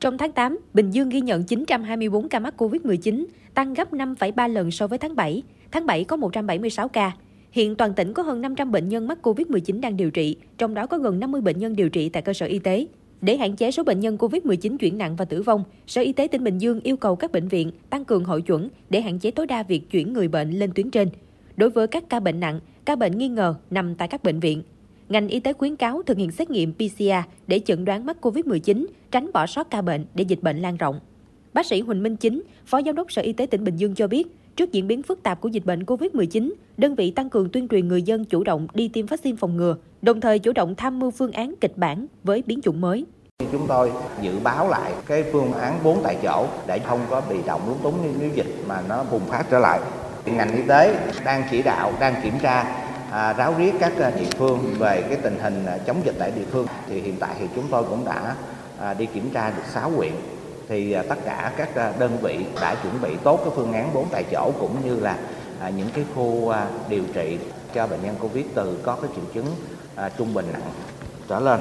Trong tháng 8, Bình Dương ghi nhận 924 ca mắc COVID-19, tăng gấp 5,3 lần so với tháng 7. Tháng 7 có 176 ca. Hiện toàn tỉnh có hơn 500 bệnh nhân mắc COVID-19 đang điều trị, trong đó có gần 50 bệnh nhân điều trị tại cơ sở y tế. Để hạn chế số bệnh nhân COVID-19 chuyển nặng và tử vong, Sở Y tế tỉnh Bình Dương yêu cầu các bệnh viện tăng cường hội chuẩn để hạn chế tối đa việc chuyển người bệnh lên tuyến trên. Đối với các ca bệnh nặng, ca bệnh nghi ngờ nằm tại các bệnh viện, ngành y tế khuyến cáo thực hiện xét nghiệm PCR để chẩn đoán mắc COVID-19, tránh bỏ sót ca bệnh để dịch bệnh lan rộng. Bác sĩ Huỳnh Minh Chính, Phó Giám đốc Sở Y tế tỉnh Bình Dương cho biết, trước diễn biến phức tạp của dịch bệnh COVID-19, đơn vị tăng cường tuyên truyền người dân chủ động đi tiêm vaccine phòng ngừa, đồng thời chủ động tham mưu phương án kịch bản với biến chủng mới. Chúng tôi dự báo lại cái phương án 4 tại chỗ để không có bị động lúng túng nếu dịch mà nó bùng phát trở lại. Ngành y tế đang chỉ đạo, đang kiểm tra à, ráo riết các à, địa phương về cái tình hình à, chống dịch tại địa phương. Thì hiện tại thì chúng tôi cũng đã à, đi kiểm tra được 6 huyện. Thì à, tất cả các à, đơn vị đã chuẩn bị tốt cái phương án 4 tại chỗ cũng như là à, những cái khu à, điều trị cho bệnh nhân Covid từ có cái triệu chứng à, trung bình nặng trở lên.